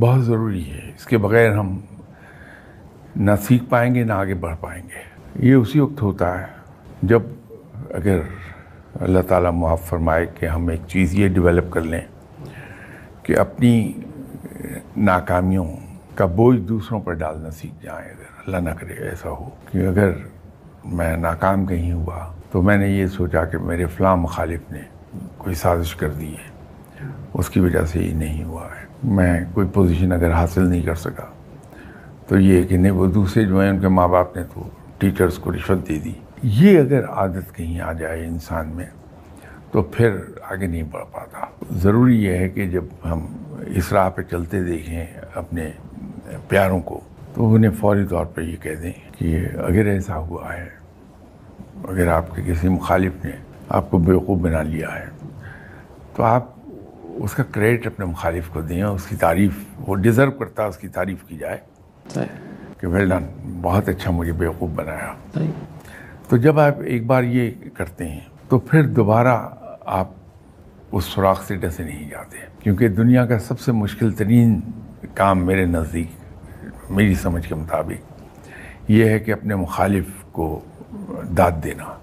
بہت ضروری ہے۔ اس کے بغیر ہم نہ سیکھ پائیں گے، نہ آگے بڑھ پائیں گے۔ یہ اسی وقت ہوتا ہے جب اگر اللہ تعالیٰ معاف فرمائے کہ ہم ایک چیز یہ ڈیولپ کر لیں کہ اپنی ناکامیوں کا بوجھ دوسروں پر ڈالنا سیکھ جائیں۔ اگر اللہ نہ کرے ایسا ہو کہ اگر میں ناکام کہیں ہوا تو میں نے یہ سوچا کہ میرے فلاں مخالف نے کوئی سازش کر دی ہے۔ اس کی وجہ سے یہ نہیں ہوا ہے۔ میں کوئی پوزیشن اگر حاصل نہیں کر سکا، تو یہ کہ نہیں، وہ دوسرے جو ہیں، ان کے ماں باپ نے تو ٹیچرز کو رشوت دے دی۔ یہ اگر عادت کہیں آ جائے انسان میں، تو پھر آگے نہیں بڑھ پاتا۔ ضروری یہ ہے کہ جب ہم اس راہ پہ چلتے دیکھیں اپنے پیاروں کو، تو انہیں فوری طور پہ یہ کہہ دیں کہ اگر ایسا ہوا ہے، اگر آپ کے کسی مخالف نے آپ کو بیوقوف بنا لیا ہے، تو آپ اس کا کریڈٹ اپنے مخالف کو دیں اس کی تعریف وہ ڈیزرو کرتا اس کی تعریف کی جائے۔ کہ ویل ڈن بہت اچھا مجھے بیوقوف بنایا۔ تو جب آپ ایک بار یہ کرتے ہیں تو پھر دوبارہ آپ اس سوراخ سے ڈسے نہیں جاتے۔ کیونکہ دنیا کا سب سے مشکل ترین کام میرے نزدیک میری سمجھ کے مطابق یہ ہے کہ اپنے مخالف کو داد دینا۔